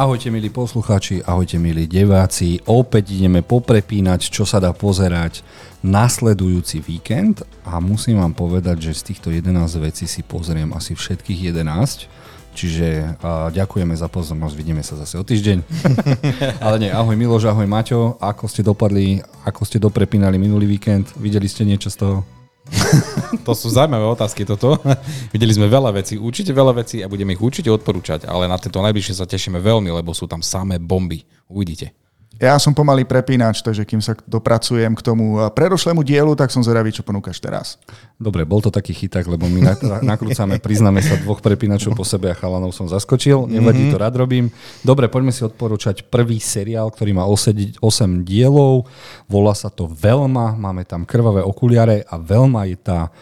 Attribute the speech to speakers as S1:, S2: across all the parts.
S1: Ahojte milí posluchači, ahojte milí diváci. Opäť ideme poprepínať, čo sa dá pozerať nasledujúci víkend a musím vám povedať, že z týchto 11 vecí si pozriem asi všetkých 11. Čiže ďakujeme za pozornosť, vidíme sa zase o týždeň. Ale nie, ahoj Miloš, ahoj Maťo, ako ste dopadli, ako ste doprepínali minulý víkend, videli ste niečo z toho?
S2: to sú zaujímavé otázky toto. Videli sme veľa vecí, určite veľa vecí a budeme ich určite odporúčať, ale na tento najbližšie sa tešíme veľmi, lebo sú tam samé bomby. Uvidíte.
S3: Ja som pomalý prepínač, takže kým sa dopracujem k tomu predošlému dielu, tak som zvedavý, čo ponúkaš teraz.
S1: Dobre, bol to taký chyták, lebo my nakrúcame, priznáme sa dvoch prepínačov po sebe a chalanov som zaskočil. Nevadí, mm-hmm. to rád robím. Dobre, poďme si odporúčať prvý seriál, ktorý má 8 dielov. Volá sa to Velma, máme tam krvavé okuliare a Velma je tá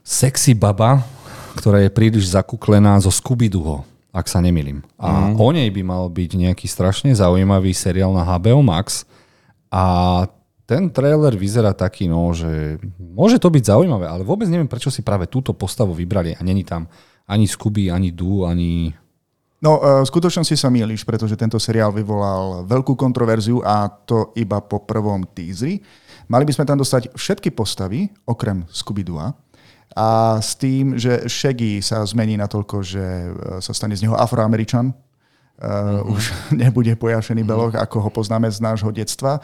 S1: sexy baba, ktorá je príliš zakuklená zo scooby ak sa nemilím. A mm. o nej by mal byť nejaký strašne zaujímavý seriál na HBO Max a ten trailer vyzerá taký, no, že môže to byť zaujímavé, ale vôbec neviem, prečo si práve túto postavu vybrali a není tam ani Scooby, ani Du, ani...
S3: No, e, v skutočnosti sa mýliš, pretože tento seriál vyvolal veľkú kontroverziu a to iba po prvom teaseri. Mali by sme tam dostať všetky postavy, okrem Scooby-Dua, a s tým, že Shaggy sa zmení natoľko, že e, sa stane z neho afroameričan, Uh, mm-hmm. už nebude pojašený beloch, mm-hmm. ako ho poznáme z nášho detstva.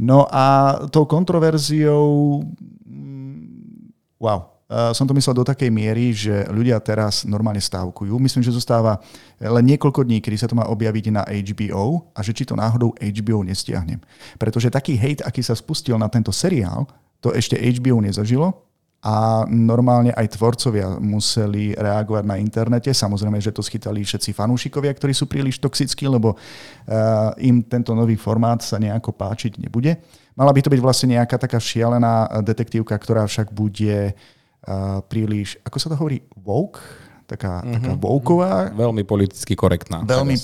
S3: No a tou kontroverziou, mm, wow, uh, som to myslel do takej miery, že ľudia teraz normálne stávkujú. Myslím, že zostáva len niekoľko dní, kedy sa to má objaviť na HBO a že či to náhodou HBO nestiahnem. Pretože taký hate, aký sa spustil na tento seriál, to ešte HBO nezažilo a normálne aj tvorcovia museli reagovať na internete. Samozrejme, že to schytali všetci fanúšikovia, ktorí sú príliš toxickí, lebo uh, im tento nový formát sa nejako páčiť nebude. Mala by to byť vlastne nejaká taká šialená detektívka, ktorá však bude uh, príliš, ako sa to hovorí, woke? Taká, mm-hmm. taká wokeová.
S2: Veľmi politicky korektná.
S3: Veľmi,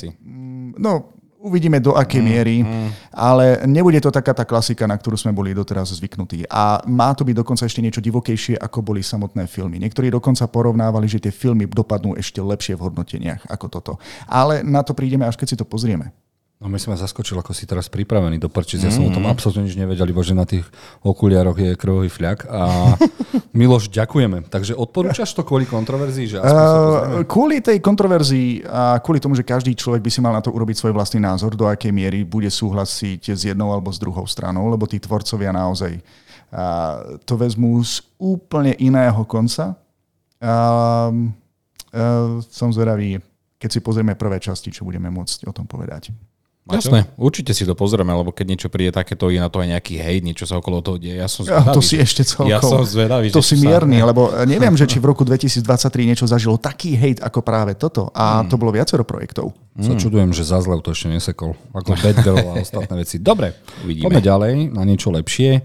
S3: no, Uvidíme do akej mm, miery, mm. ale nebude to taká tá klasika, na ktorú sme boli doteraz zvyknutí. A má to byť dokonca ešte niečo divokejšie, ako boli samotné filmy. Niektorí dokonca porovnávali, že tie filmy dopadnú ešte lepšie v hodnoteniach ako toto. Ale na to prídeme, až keď si to pozrieme.
S1: No my sme zaskočili, ako si teraz pripravený do prčic. Ja som o tom mhm. absolútne nič nevedel, iba že na tých okuliároch je krvový fľak. A Miloš, ďakujeme. Takže odporúčaš to kvôli kontroverzii? Že uh,
S3: kvôli tej kontroverzii a kvôli tomu, že každý človek by si mal na to urobiť svoj vlastný názor, do akej miery bude súhlasiť s jednou alebo s druhou stranou, lebo tí tvorcovia naozaj uh, to vezmú z úplne iného konca. Uh, uh, som zvedavý, keď si pozrieme prvé časti, čo budeme môcť o tom povedať.
S2: Maťo? Jasné, určite si to pozrieme, lebo keď niečo príde takéto, je na to aj nejaký hejt, niečo sa okolo toho deje. Ja som zvedavý.
S3: Ja, to si ešte celkom.
S2: Ja som zvedavý.
S3: To si mierny, sa... lebo neviem, že či v roku 2023 niečo zažilo taký hejt ako práve toto. A mm. to bolo viacero projektov.
S1: Mm. Sa čudujem, že Zazlev to ešte nesekol. Ako Bad Girl a ostatné veci. Dobre, Uvidíme. poďme ďalej na niečo lepšie.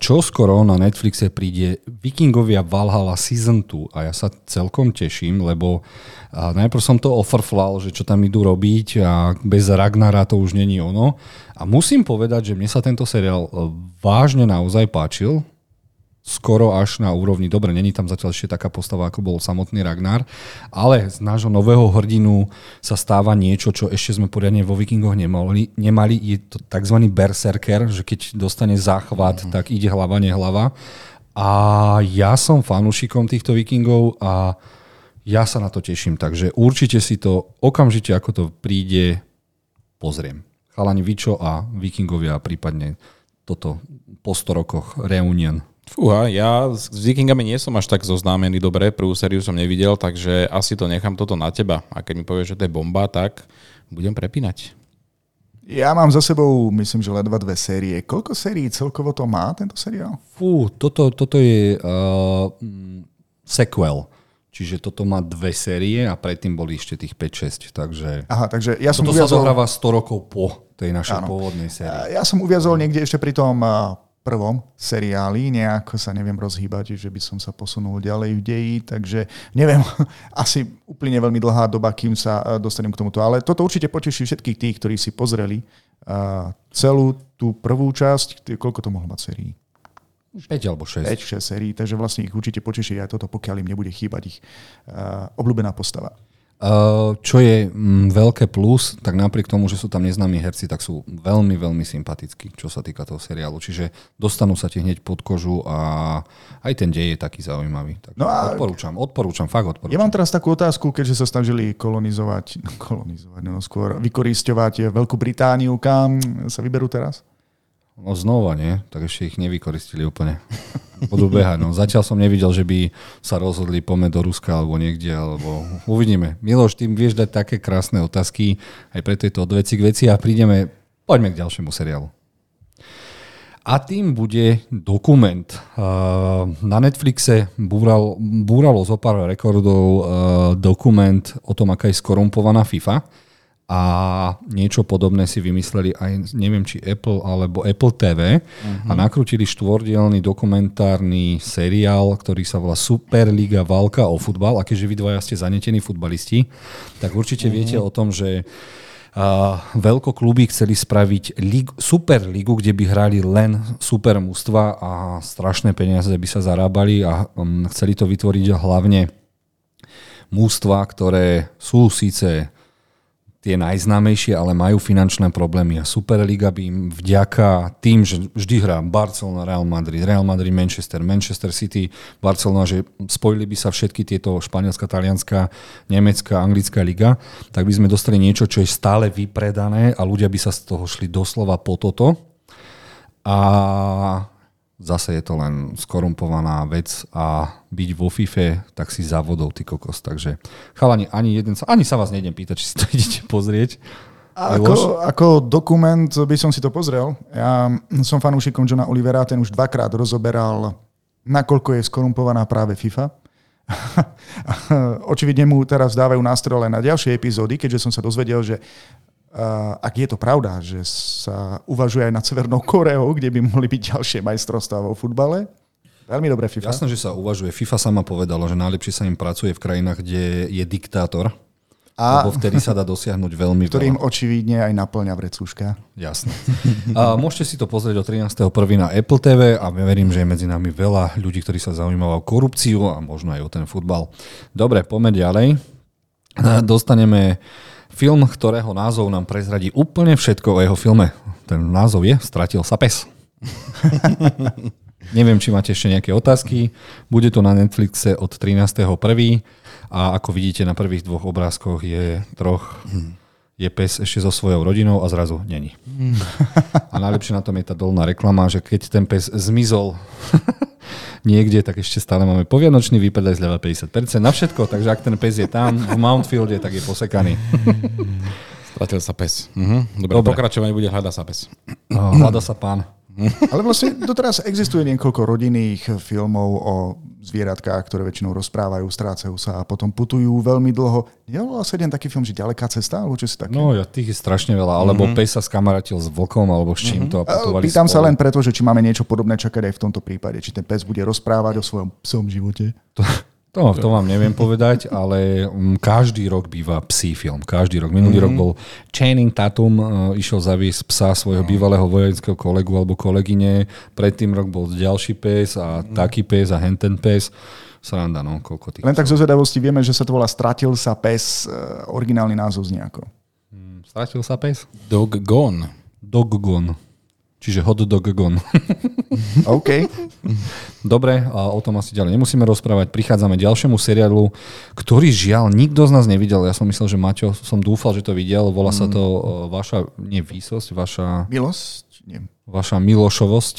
S1: Čo skoro na Netflixe príde Vikingovia Valhalla Season 2 a ja sa celkom teším, lebo najprv som to ofrflal, že čo tam idú robiť a bez Ragnara to už není ono. A musím povedať, že mne sa tento seriál e, vážne naozaj páčil skoro až na úrovni, dobre, není tam zatiaľ ešte taká postava, ako bol samotný Ragnar, ale z nášho nového hrdinu sa stáva niečo, čo ešte sme poriadne vo Vikingoch nemali. nemali je to tzv. berserker, že keď dostane záchvat, mm. tak ide hlava, nehlava. A ja som fanúšikom týchto Vikingov a ja sa na to teším, takže určite si to okamžite, ako to príde, pozriem. Chalani Vičo a Vikingovia prípadne toto po 100 rokoch reunion.
S2: Fúha, ja s Vikingami nie som až tak zoznámený dobre, prvú sériu som nevidel, takže asi to nechám toto na teba. A keď mi povieš, že to je bomba, tak budem prepínať.
S3: Ja mám za sebou, myslím, že ledva dve série. Koľko sérií celkovo to má, tento seriál?
S1: Fú, toto, toto je uh, sequel. Čiže toto má dve série a predtým boli ešte tých 5-6. Takže...
S3: Aha, takže ja som
S1: toto uviazol... sa dohráva 100 rokov po tej našej Áno. pôvodnej sérii.
S3: Ja som uviazol niekde ešte pri tom prvom seriáli, nejako sa neviem rozhýbať, že by som sa posunul ďalej v deji, takže neviem, asi úplne veľmi dlhá doba, kým sa eh, dostanem k tomuto. Ale toto určite poteší všetkých tých, ktorí si pozreli uh, celú tú prvú časť. Koľko to mohlo mať sérií?
S1: 5 alebo 6.
S3: 5, 6 sérií, takže vlastne ich určite poteší aj toto, pokiaľ im nebude chýbať ich uh, obľúbená postava.
S1: Uh, čo je mm, veľké plus, tak napriek tomu, že sú tam neznámi herci, tak sú veľmi, veľmi sympatickí, čo sa týka toho seriálu. Čiže dostanú sa ti hneď pod kožu a aj ten dej je taký zaujímavý. Tak no a odporúčam, odporúčam, fakt odporúčam.
S3: Ja mám teraz takú otázku, keďže sa snažili kolonizovať, kolonizovať, no skôr vykoristovať Veľkú Britániu, kam sa vyberú teraz?
S1: No znova, nie? Tak ešte ich nevykoristili úplne. Budú behať. No. Zatiaľ som nevidel, že by sa rozhodli pomeť do Ruska alebo niekde, alebo uvidíme. Miloš, tým vieš dať také krásne otázky aj pre tieto od veci k veci a prídeme, poďme k ďalšiemu seriálu. A tým bude dokument. Na Netflixe búral, búralo zo pár rekordov dokument o tom, aká je skorumpovaná FIFA a niečo podobné si vymysleli aj, neviem, či Apple alebo Apple TV uh-huh. a mhm. nakrútili štvordielný dokumentárny seriál, ktorý sa volá Superliga Válka o futbal a keďže vy dvaja ste zanetení futbalisti, tak určite uh-huh. viete o tom, že Uh, veľkokluby chceli spraviť lig, super ligu, kde by hrali len super mústva a strašné peniaze by sa zarábali a um, chceli to vytvoriť hlavne mústva, ktoré sú síce tie najznámejšie, ale majú finančné problémy a Superliga by im vďaka tým, že vždy hrá Barcelona, Real Madrid, Real Madrid, Manchester, Manchester City, Barcelona, že spojili by sa všetky tieto španielská, talianská, nemecká, anglická liga, tak by sme dostali niečo, čo je stále vypredané a ľudia by sa z toho šli doslova po toto. A zase je to len skorumpovaná vec a byť vo FIFA, tak si závodov ty kokos. Takže chalani, ani jeden sa, ani sa vás nejdem pýtať, či si to idete pozrieť.
S3: Ako, ako dokument by som si to pozrel. Ja som fanúšikom Johna Olivera, ten už dvakrát rozoberal, nakoľko je skorumpovaná práve FIFA. Očividne mu teraz dávajú nástroj na ďalšie epizódy, keďže som sa dozvedel, že ak je to pravda, že sa uvažuje aj nad Severnou Koreou, kde by mohli byť ďalšie majstrovstvá vo futbale. Veľmi dobré FIFA.
S1: Jasné, že sa uvažuje. FIFA sama povedala, že najlepšie sa im pracuje v krajinách, kde je diktátor. A lebo vtedy sa dá dosiahnuť veľmi
S3: Ktorým veľa. očividne aj naplňa vrecúška.
S1: Jasné. A môžete si to pozrieť o 13.1. na Apple TV a verím, že je medzi nami veľa ľudí, ktorí sa zaujímajú o korupciu a možno aj o ten futbal. Dobre, poďme ďalej. Dostaneme Film, ktorého názov nám prezradí úplne všetko o jeho filme. Ten názov je Stratil sa pes. Neviem, či máte ešte nejaké otázky. Bude to na Netflixe od 13.1. A ako vidíte na prvých dvoch obrázkoch je troch je pes ešte so svojou rodinou a zrazu není. A najlepšie na tom je tá dolná reklama, že keď ten pes zmizol niekde, tak ešte stále máme povianočný výpredaj zľava 50% na všetko, takže ak ten pes je tam v Mountfielde, tak je posekaný.
S2: Stratil sa pes. Mhm. Dobre, Dobre, pokračovanie bude hľada sa pes.
S1: Hľada sa pán.
S3: Ale vlastne doteraz existuje niekoľko rodinných filmov o zvieratkách, ktoré väčšinou rozprávajú, strácajú sa a potom putujú veľmi dlho. Nebol asi jeden taký film, že ďaleká cesta, alebo čo si také?
S1: No, ja, tých je strašne veľa. Alebo mm-hmm. pes sa skamarátil s vlkom, alebo s čím mm-hmm. to a putovali
S3: Pýtam spolu. sa len preto, že či máme niečo podobné čakať aj v tomto prípade. Či ten pes bude rozprávať o svojom psom živote.
S1: To, to, to vám neviem povedať, ale mm, každý rok býva psí film. Každý rok. Minulý mm-hmm. rok bol Channing Tatum, uh, išiel zaviesť psa svojho no. bývalého vojenského kolegu alebo kolegyne. Predtým rok bol ďalší pes a mm-hmm. taký pes a henten pes. Sranda, no, koľko tých...
S3: Len tak zo zvedavosti vieme, že sa to volá Stratil sa pes. Uh, originálny názov znie ako.
S1: Hmm, stratil sa pes?
S2: Dog Gone.
S1: Dog Gone. Čiže hot dog gone.
S3: OK.
S1: Dobre, a o tom asi ďalej nemusíme rozprávať. Prichádzame ďalšiemu seriálu, ktorý žiaľ nikto z nás nevidel. Ja som myslel, že Maťo, som dúfal, že to videl. Volá sa to uh, vaša, nie výsosť, vaša...
S3: Milosť? Nie.
S1: Vaša milošovosť.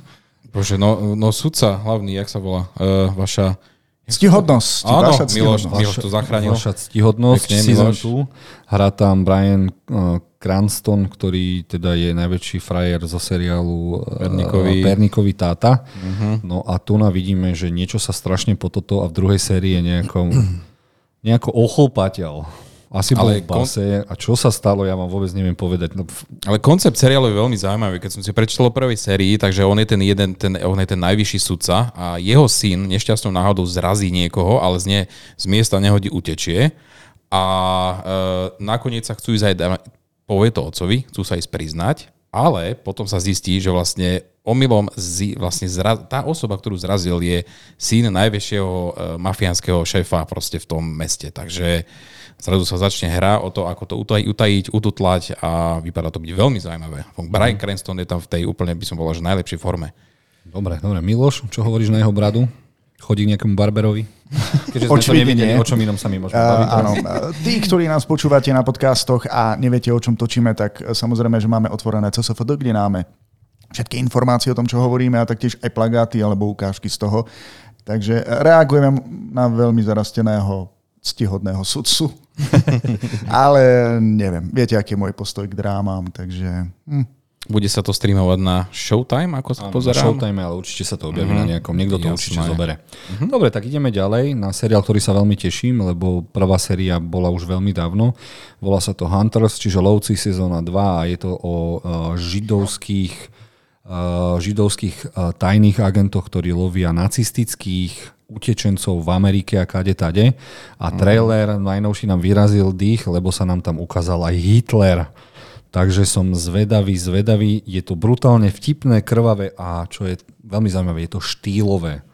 S2: Bože, no, no sudca hlavný, jak sa volá? Uh, vaša...
S3: Ctihodnosť.
S2: Áno, vaša Miloš, Miloš to zachránil.
S1: Vaša ctihodnosť, Pekne, season 2. Hrá tam Brian uh, Cranston, ktorý teda je najväčší frajer zo seriálu
S2: Pernikovi,
S1: uh, Pernikovi táta. Uh-huh. No a tu na vidíme, že niečo sa strašne po toto a v druhej sérii je nejako, nejako ochlpateľ. Asi bol ale v base. Kon... A čo sa stalo, ja vám vôbec neviem povedať. No,
S2: ale koncept seriálu je veľmi zaujímavý. Keď som si prečítal o prvej sérii, takže on je ten jeden, ten, on je ten najvyšší sudca a jeho syn nešťastnou náhodou zrazí niekoho, ale z, ne, z miesta nehodí utečie. A e, nakoniec sa chcú ísť aj povie to otcovi, chcú sa ísť priznať, ale potom sa zistí, že vlastne omylom zi, vlastne zra, tá osoba, ktorú zrazil, je syn najväčšieho e, mafiánskeho šéfa proste v tom meste. Takže zrazu sa začne hra o to, ako to utajiť, utajiť ututlať a vypadá to byť veľmi zaujímavé. Brian mm. Cranston je tam v tej úplne, by som povedal, že najlepšej forme.
S1: Dobre, dobre. Miloš, čo hovoríš na jeho bradu? Chodí k nejakému barberovi?
S3: Keďže sme to nevideli,
S1: o čom inom sa my môžeme baviť.
S3: Uh, áno. Tí, ktorí nás počúvate na podcastoch a neviete, o čom točíme, tak samozrejme, že máme otvorené CSFD, kde máme všetky informácie o tom, čo hovoríme a taktiež aj plagáty alebo ukážky z toho. Takže reagujeme na veľmi zarasteného ctihodného sudcu. Ale neviem, viete, aký je môj postoj k drámam, takže... Hm.
S2: Bude sa to streamovať na Showtime, ako sa pozerám?
S1: Na Showtime, ale určite sa to objaví mm-hmm. na nejakom, niekto to Jasné. určite zobere. Mm-hmm. Dobre, tak ideme ďalej na seriál, ktorý sa veľmi teším, lebo prvá séria bola už veľmi dávno. Volá sa to Hunters, čiže Lovci sezóna 2 a je to o uh, židovských uh, židovských uh, tajných agentoch, ktorí lovia nacistických utečencov v Amerike a kade tade. A mhm. trailer najnovší nám vyrazil dých, lebo sa nám tam ukázal aj Hitler. Takže som zvedavý, zvedavý. Je to brutálne vtipné, krvavé a čo je veľmi zaujímavé, je to štýlové.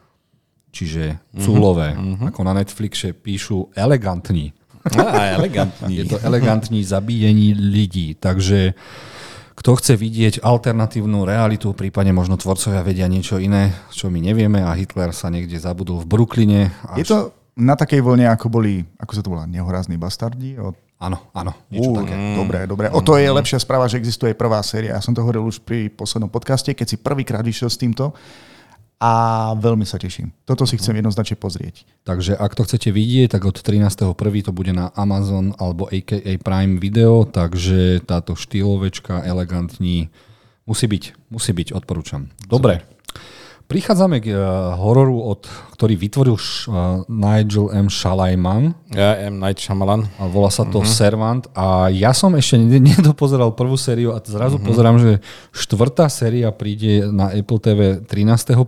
S1: Čiže mhm, cúlové. Mm-hmm. Ako na Netflixe píšu elegantní.
S2: Á, elegantní.
S1: je to elegantní zabíjení ľudí. Takže kto chce vidieť alternatívnu realitu, prípadne možno tvorcovia vedia niečo iné, čo my nevieme a Hitler sa niekde zabudol v Brooklyne.
S3: Až... Je to na takej vlne, ako boli, ako sa to volá, nehorázny bastardi? Od...
S1: Áno, áno, niečo uh, také.
S3: Dobre, dobre. O to je lepšia správa, že existuje prvá séria. Ja som to hovoril už pri poslednom podcaste, keď si prvýkrát išiel s týmto a veľmi sa teším. Toto si chcem jednoznačne pozrieť.
S1: Takže ak to chcete vidieť, tak od 13.1. to bude na Amazon alebo AKA Prime Video, takže táto štýlovečka elegantní musí byť, musí byť, odporúčam. Dobre. Prichádzame k uh, hororu, od, ktorý vytvoril uh, Nigel M. Shalaiman.
S2: Ja, M. Night Shyamalan.
S1: A volá sa to mm-hmm. Servant. A ja som ešte nedopozeral prvú sériu a zrazu mm-hmm. pozerám, že štvrtá séria príde na Apple TV 13.1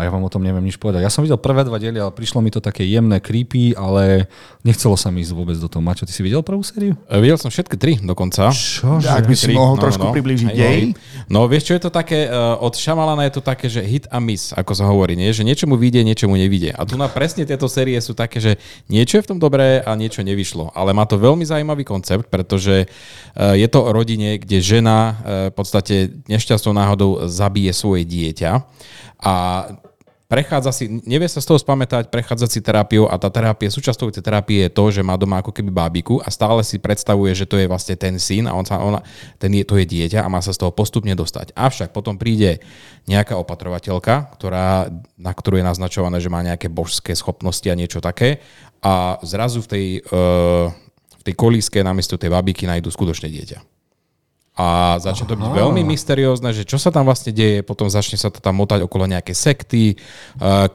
S1: a ja vám o tom neviem nič povedať. Ja som videl prvé dva diely, ale prišlo mi to také jemné, creepy, ale nechcelo sa mi ísť vôbec do toho. Mačo, ty si videl prvú sériu?
S2: E, videl som všetky tri dokonca.
S3: Čo? Ak by si mohol no, trošku no, priblížiť jej?
S2: No, vieš, čo je to také, uh, od Šamalana je to také, že hit a miss, ako sa hovorí, nie? že niečomu vyjde, niečomu nevidie. A tu na presne tieto série sú také, že niečo je v tom dobré a niečo nevyšlo. Ale má to veľmi zaujímavý koncept, pretože uh, je to o rodine, kde žena uh, v podstate nešťastnou náhodou zabije svoje dieťa a prechádza si, nevie sa z toho spamätať, prechádza si terapiu a tá terapia, súčasťou tej terapie je to, že má doma ako keby bábiku a stále si predstavuje, že to je vlastne ten syn a on sa, ona, ten je, to je dieťa a má sa z toho postupne dostať. Avšak potom príde nejaká opatrovateľka, ktorá, na ktorú je naznačované, že má nejaké božské schopnosti a niečo také a zrazu v tej, uh, v tej kolíske namiesto tej babiky nájdú skutočné dieťa a začne to byť veľmi mysteriózne, že čo sa tam vlastne deje, potom začne sa to tam motať okolo nejaké sekty.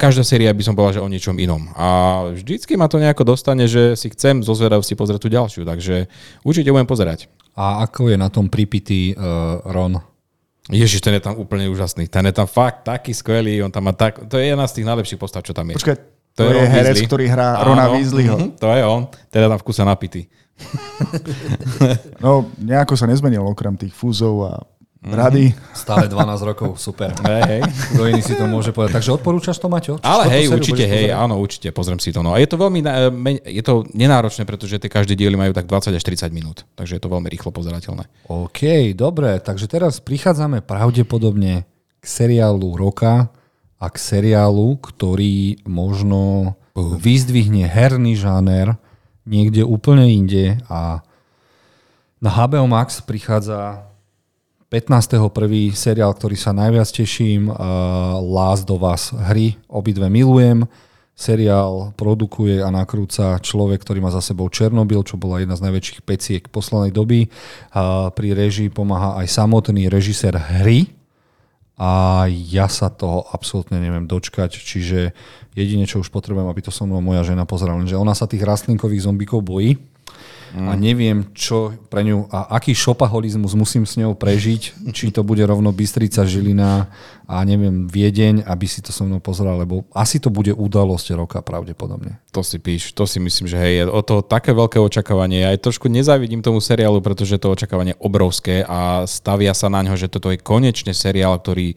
S2: Každá séria by som povedal, že o niečom inom. A vždycky ma to nejako dostane, že si chcem zo zvedavosti pozrieť tú ďalšiu, takže určite budem pozerať.
S1: A ako je na tom pripitý uh, Ron?
S2: Ježiš, ten je tam úplne úžasný. Ten je tam fakt taký skvelý. On tam má tak... To je jedna z tých najlepších postav, čo tam je.
S3: Počkaj, to, to je, je herec, Weasley. ktorý hrá Rona Weasleyho. Mm-hmm,
S2: to je on. Teda tam v kuse napitý.
S3: no, nejako sa nezmenil okrem tých fúzov a mhm. rady.
S1: Stále 12 rokov, super. Hej, hej. Kto iný si to môže povedať. Takže odporúčaš to, Maťo?
S2: Ale hej, určite, hej, pozrieť? áno, určite, pozriem si to. No. A je to veľmi, je to nenáročné, pretože tie každé diely majú tak 20 až 30 minút. Takže je to veľmi rýchlo pozerateľné.
S1: OK, dobre. Takže teraz prichádzame pravdepodobne k seriálu roka a k seriálu, ktorý možno vyzdvihne herný žáner niekde úplne inde a na HBO Max prichádza 15.1. seriál, ktorý sa najviac teším, uh, Last of Us hry, obidve milujem. Seriál produkuje a nakrúca človek, ktorý má za sebou Černobyl, čo bola jedna z najväčších peciek poslednej doby. Uh, pri režii pomáha aj samotný režisér hry, a ja sa toho absolútne neviem dočkať, čiže jedine, čo už potrebujem, aby to so mnou moja žena pozerala, že ona sa tých rastlinkových zombíkov bojí, mm. a neviem, čo pre ňu a aký šopaholizmus musím s ňou prežiť, či to bude rovno Bystrica, Žilina a neviem, Viedeň, aby si to so mnou pozeral, lebo asi to bude udalosť roka pravdepodobne.
S2: To si píš, to si myslím, že hej, o to také veľké očakávanie. Ja aj trošku nezávidím tomu seriálu, pretože to očakávanie je obrovské a stavia sa na ňo, že toto je konečne seriál, ktorý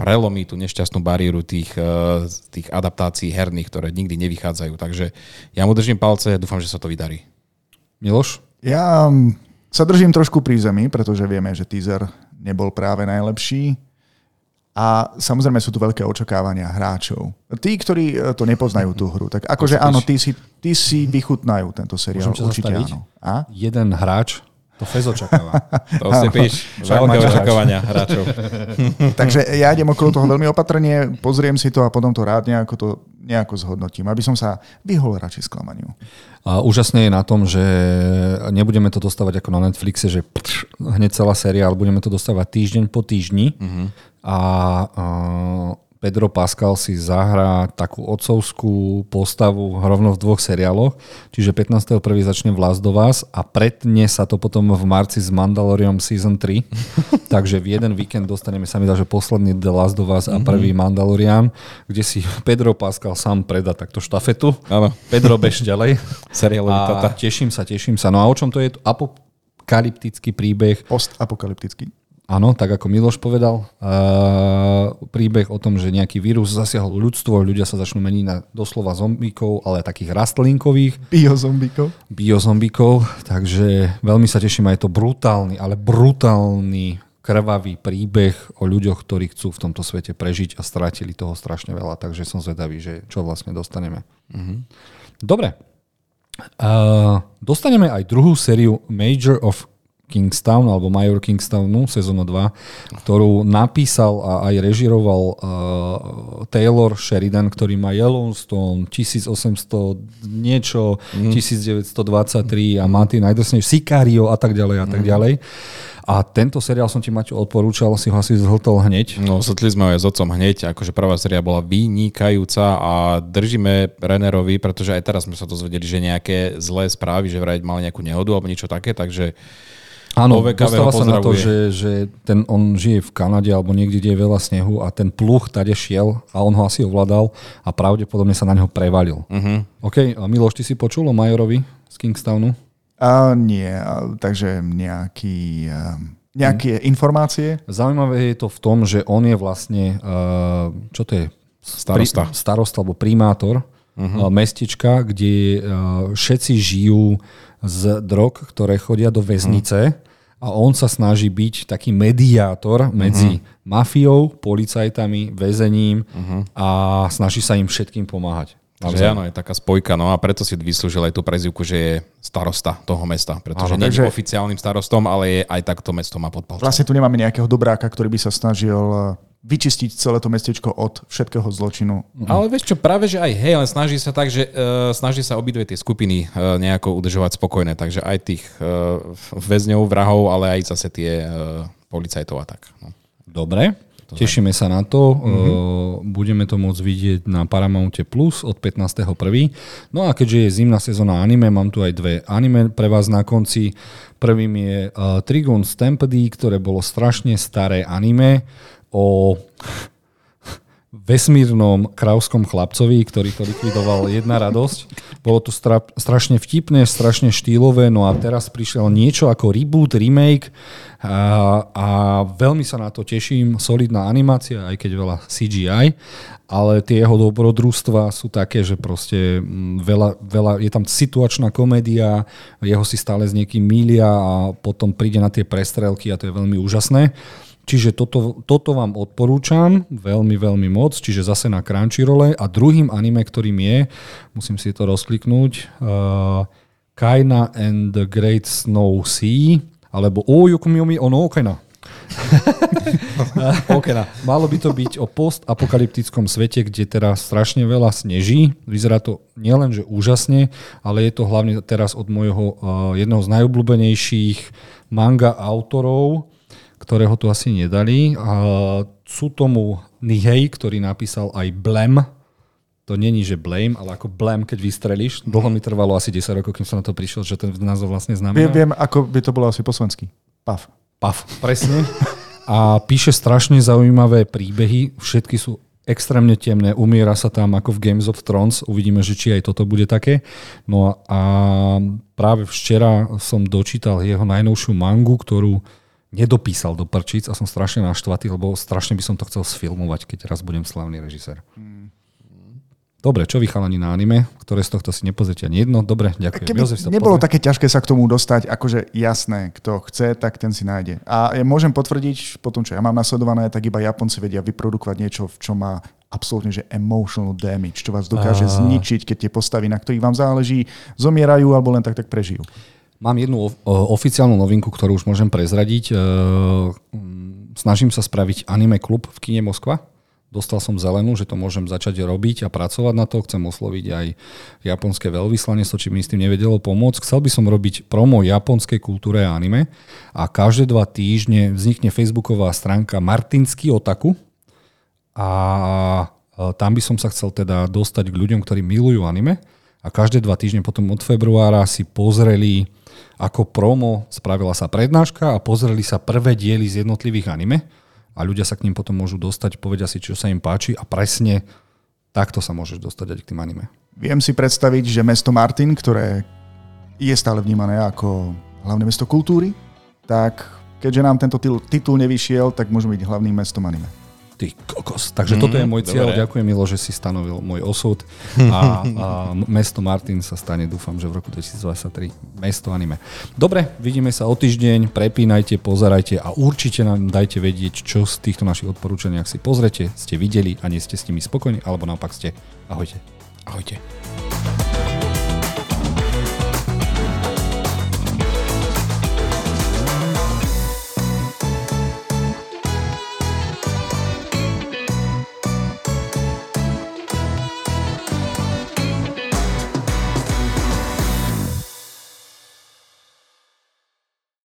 S2: prelomí tú nešťastnú bariéru tých, eh, tých adaptácií herných, ktoré nikdy nevychádzajú. Takže ja mu držím palce, dúfam, že sa to vydarí.
S1: Miloš?
S3: Ja mm, sa držím trošku pri zemi, pretože vieme, že teaser nebol práve najlepší. A samozrejme sú tu veľké očakávania hráčov. Tí, ktorí e, to nepoznajú tú hru, tak akože áno, tí si, tí si vychutnajú tento seriál. Určite áno. A?
S1: Jeden hráč to Fez očakáva.
S2: to si píš. Veľké očakávania hráčov.
S3: Takže ja idem okolo toho veľmi opatrne, pozriem si to a potom to rád nejako, to, nejako zhodnotím, aby som sa vyhol radšej sklamaniu.
S1: A úžasne je na tom, že nebudeme to dostávať ako na Netflixe, že pč, hneď celá séria, ale budeme to dostávať týždeň po týždni. Uh-huh. A, a Pedro Pascal si zahrá takú otcovskú postavu rovno v dvoch seriáloch, čiže 15.1. začne Last of Us a pretne sa to potom v marci s Mandalorium Season 3, takže v jeden víkend dostaneme sa mi dá, že posledný The Last of Us a mhm. prvý Mandalorian, kde si Pedro Pascal sám predá takto štafetu. Áno. Pedro, bež ďalej.
S2: Seriálový tata.
S1: Teším sa, teším sa. No a o čom to je? Apokalyptický príbeh.
S3: Postapokalyptický.
S1: Áno, tak ako Miloš povedal, uh, príbeh o tom, že nejaký vírus zasiahol ľudstvo, ľudia sa začnú meniť na doslova zombíkov, ale takých rastlinkových.
S3: Biozombíkov.
S1: Biozombíkov, takže veľmi sa teším, aj to brutálny, ale brutálny krvavý príbeh o ľuďoch, ktorí chcú v tomto svete prežiť a strátili toho strašne veľa, takže som zvedavý, že čo vlastne dostaneme. Mm-hmm. Dobre. Uh, dostaneme aj druhú sériu Major of Kingstown alebo Major Kingstownu sezónu 2, ktorú napísal a aj režiroval uh, Taylor Sheridan, ktorý má Yellowstone 1800 niečo, mm. 1923 a má tie najdrsnejšie Sicario a tak ďalej a tak mm. ďalej. A tento seriál som ti, Maťo, odporúčal, si ho asi zhltol hneď.
S2: No, zhltli sme ho aj s otcom hneď, akože prvá séria bola vynikajúca a držíme Rennerovi, pretože aj teraz sme sa dozvedeli, že nejaké zlé správy, že vraj mal nejakú nehodu alebo niečo také, takže
S1: Áno, dostáva sa na to, že, že ten, on žije v Kanade alebo niekde, kde je veľa snehu a ten pluch tade šiel a on ho asi ovládal a pravdepodobne sa na neho prevalil. Uh-huh. OK, a Miloš, ty si počul o Majorovi z Kingstownu?
S3: A nie, takže nejaký, nejaké hmm. informácie?
S1: Zaujímavé je to v tom, že on je vlastne, čo to je?
S2: Starosta.
S1: Pri, starosta alebo primátor uh-huh. mestečka, kde všetci žijú z drog, ktoré chodia do väznice a on sa snaží byť taký mediátor medzi uh-huh. mafiou, policajtami, väzením uh-huh. a snaží sa im všetkým pomáhať.
S2: Takže áno, je taká spojka, no a preto si vyslúžil aj tú prezivku, že je starosta toho mesta, pretože áno, nie je oficiálnym starostom, ale je aj takto mesto má pod palcom.
S3: Vlastne tu nemáme nejakého dobráka, ktorý by sa snažil vyčistiť celé to mestečko od všetkého zločinu.
S2: Mhm. Ale vieš čo, práve že aj hej, ale snaží sa tak, že uh, snaží sa obidve tie skupiny uh, nejako udržovať spokojné, takže aj tých uh, väzňov, vrahov, ale aj zase tie uh, policajtov a tak. No.
S1: Dobre, to tešíme sa na to. Mm-hmm. Budeme to môcť vidieť na Paramounte Plus od 15.1. No a keďže je zimná sezóna anime, mám tu aj dve anime pre vás na konci. Prvým je uh, Trigon Stampede, ktoré bolo strašne staré anime o vesmírnom krauskom chlapcovi, ktorý to likvidoval jedna radosť. Bolo to stra- strašne vtipné, strašne štýlové, no a teraz prišiel niečo ako reboot, remake a, a veľmi sa na to teším. Solidná animácia, aj keď veľa CGI, ale tie jeho dobrodružstva sú také, že proste mm, veľa, veľa, je tam situačná komédia, jeho si stále s niekým mília a potom príde na tie prestrelky a to je veľmi úžasné. Čiže toto, toto vám odporúčam veľmi, veľmi moc, čiže zase na Crunchyrole. A druhým anime, ktorým je, musím si to rozkliknúť, uh, Kaina and the Great Snow Sea, alebo O Yokumiomi ono Okaina. Okena. Malo by to byť o postapokalyptickom svete, kde teraz strašne veľa sneží. Vyzerá to nielen, že úžasne, ale je to hlavne teraz od môjho uh, jedného z najobľúbenejších manga autorov, ktorého tu asi nedali. A sú tomu Nihei, ktorý napísal aj Blem. To není, že blame, ale ako blem, keď vystrelíš. Dlho mi trvalo asi 10 rokov, kým som na to prišiel, že ten názov vlastne znamená.
S3: Viem, viem, ako by to bolo asi po slovensky. Paf.
S1: Paf, presne. A píše strašne zaujímavé príbehy. Všetky sú extrémne temné, umiera sa tam ako v Games of Thrones, uvidíme, že či aj toto bude také. No a práve včera som dočítal jeho najnovšiu mangu, ktorú nedopísal do prčíc a som strašne naštvatý, lebo strašne by som to chcel sfilmovať, keď raz budem slavný režisér. Mm. Dobre, čo vy chalani na anime, ktoré z tohto si nepozrite ani jedno? Dobre, ďakujem.
S3: Keby Jozef nebolo pozrie. také ťažké sa k tomu dostať, akože jasné, kto chce, tak ten si nájde. A ja môžem potvrdiť, po tom, čo ja mám nasledované, tak iba Japonci vedia vyprodukovať niečo, v čom má absolútne, že emotional damage, čo vás dokáže a... zničiť, keď tie postavy, na ktorých vám záleží, zomierajú alebo len tak tak prežijú.
S1: Mám jednu oficiálnu novinku, ktorú už môžem prezradiť. Snažím sa spraviť anime klub v kine Moskva dostal som zelenú, že to môžem začať robiť a pracovať na to. Chcem osloviť aj japonské veľvyslanectvo, či mi s tým nevedelo pomôcť. Chcel by som robiť promo japonskej kultúre a anime a každé dva týždne vznikne facebooková stránka Martinsky Otaku a tam by som sa chcel teda dostať k ľuďom, ktorí milujú anime a každé dva týždne potom od februára si pozreli ako promo, spravila sa prednáška a pozreli sa prvé diely z jednotlivých anime a ľudia sa k ním potom môžu dostať, povedia si, čo sa im páči a presne takto sa môžeš dostať aj k tým anime.
S3: Viem si predstaviť, že mesto Martin, ktoré je stále vnímané ako hlavné mesto kultúry, tak keďže nám tento titul nevyšiel, tak môžeme byť hlavným mestom anime.
S1: Ty kokos. Takže mm, toto je môj cieľ. Dobre. Ďakujem, Milo, že si stanovil môj osud. A, a mesto Martin sa stane, dúfam, že v roku 2023 mesto anime. Dobre, vidíme sa o týždeň. Prepínajte, pozerajte a určite nám dajte vedieť, čo z týchto našich odporúčaniach si pozrete, ste videli a nie ste s nimi spokojní, alebo naopak ste. Ahojte.
S2: Ahojte.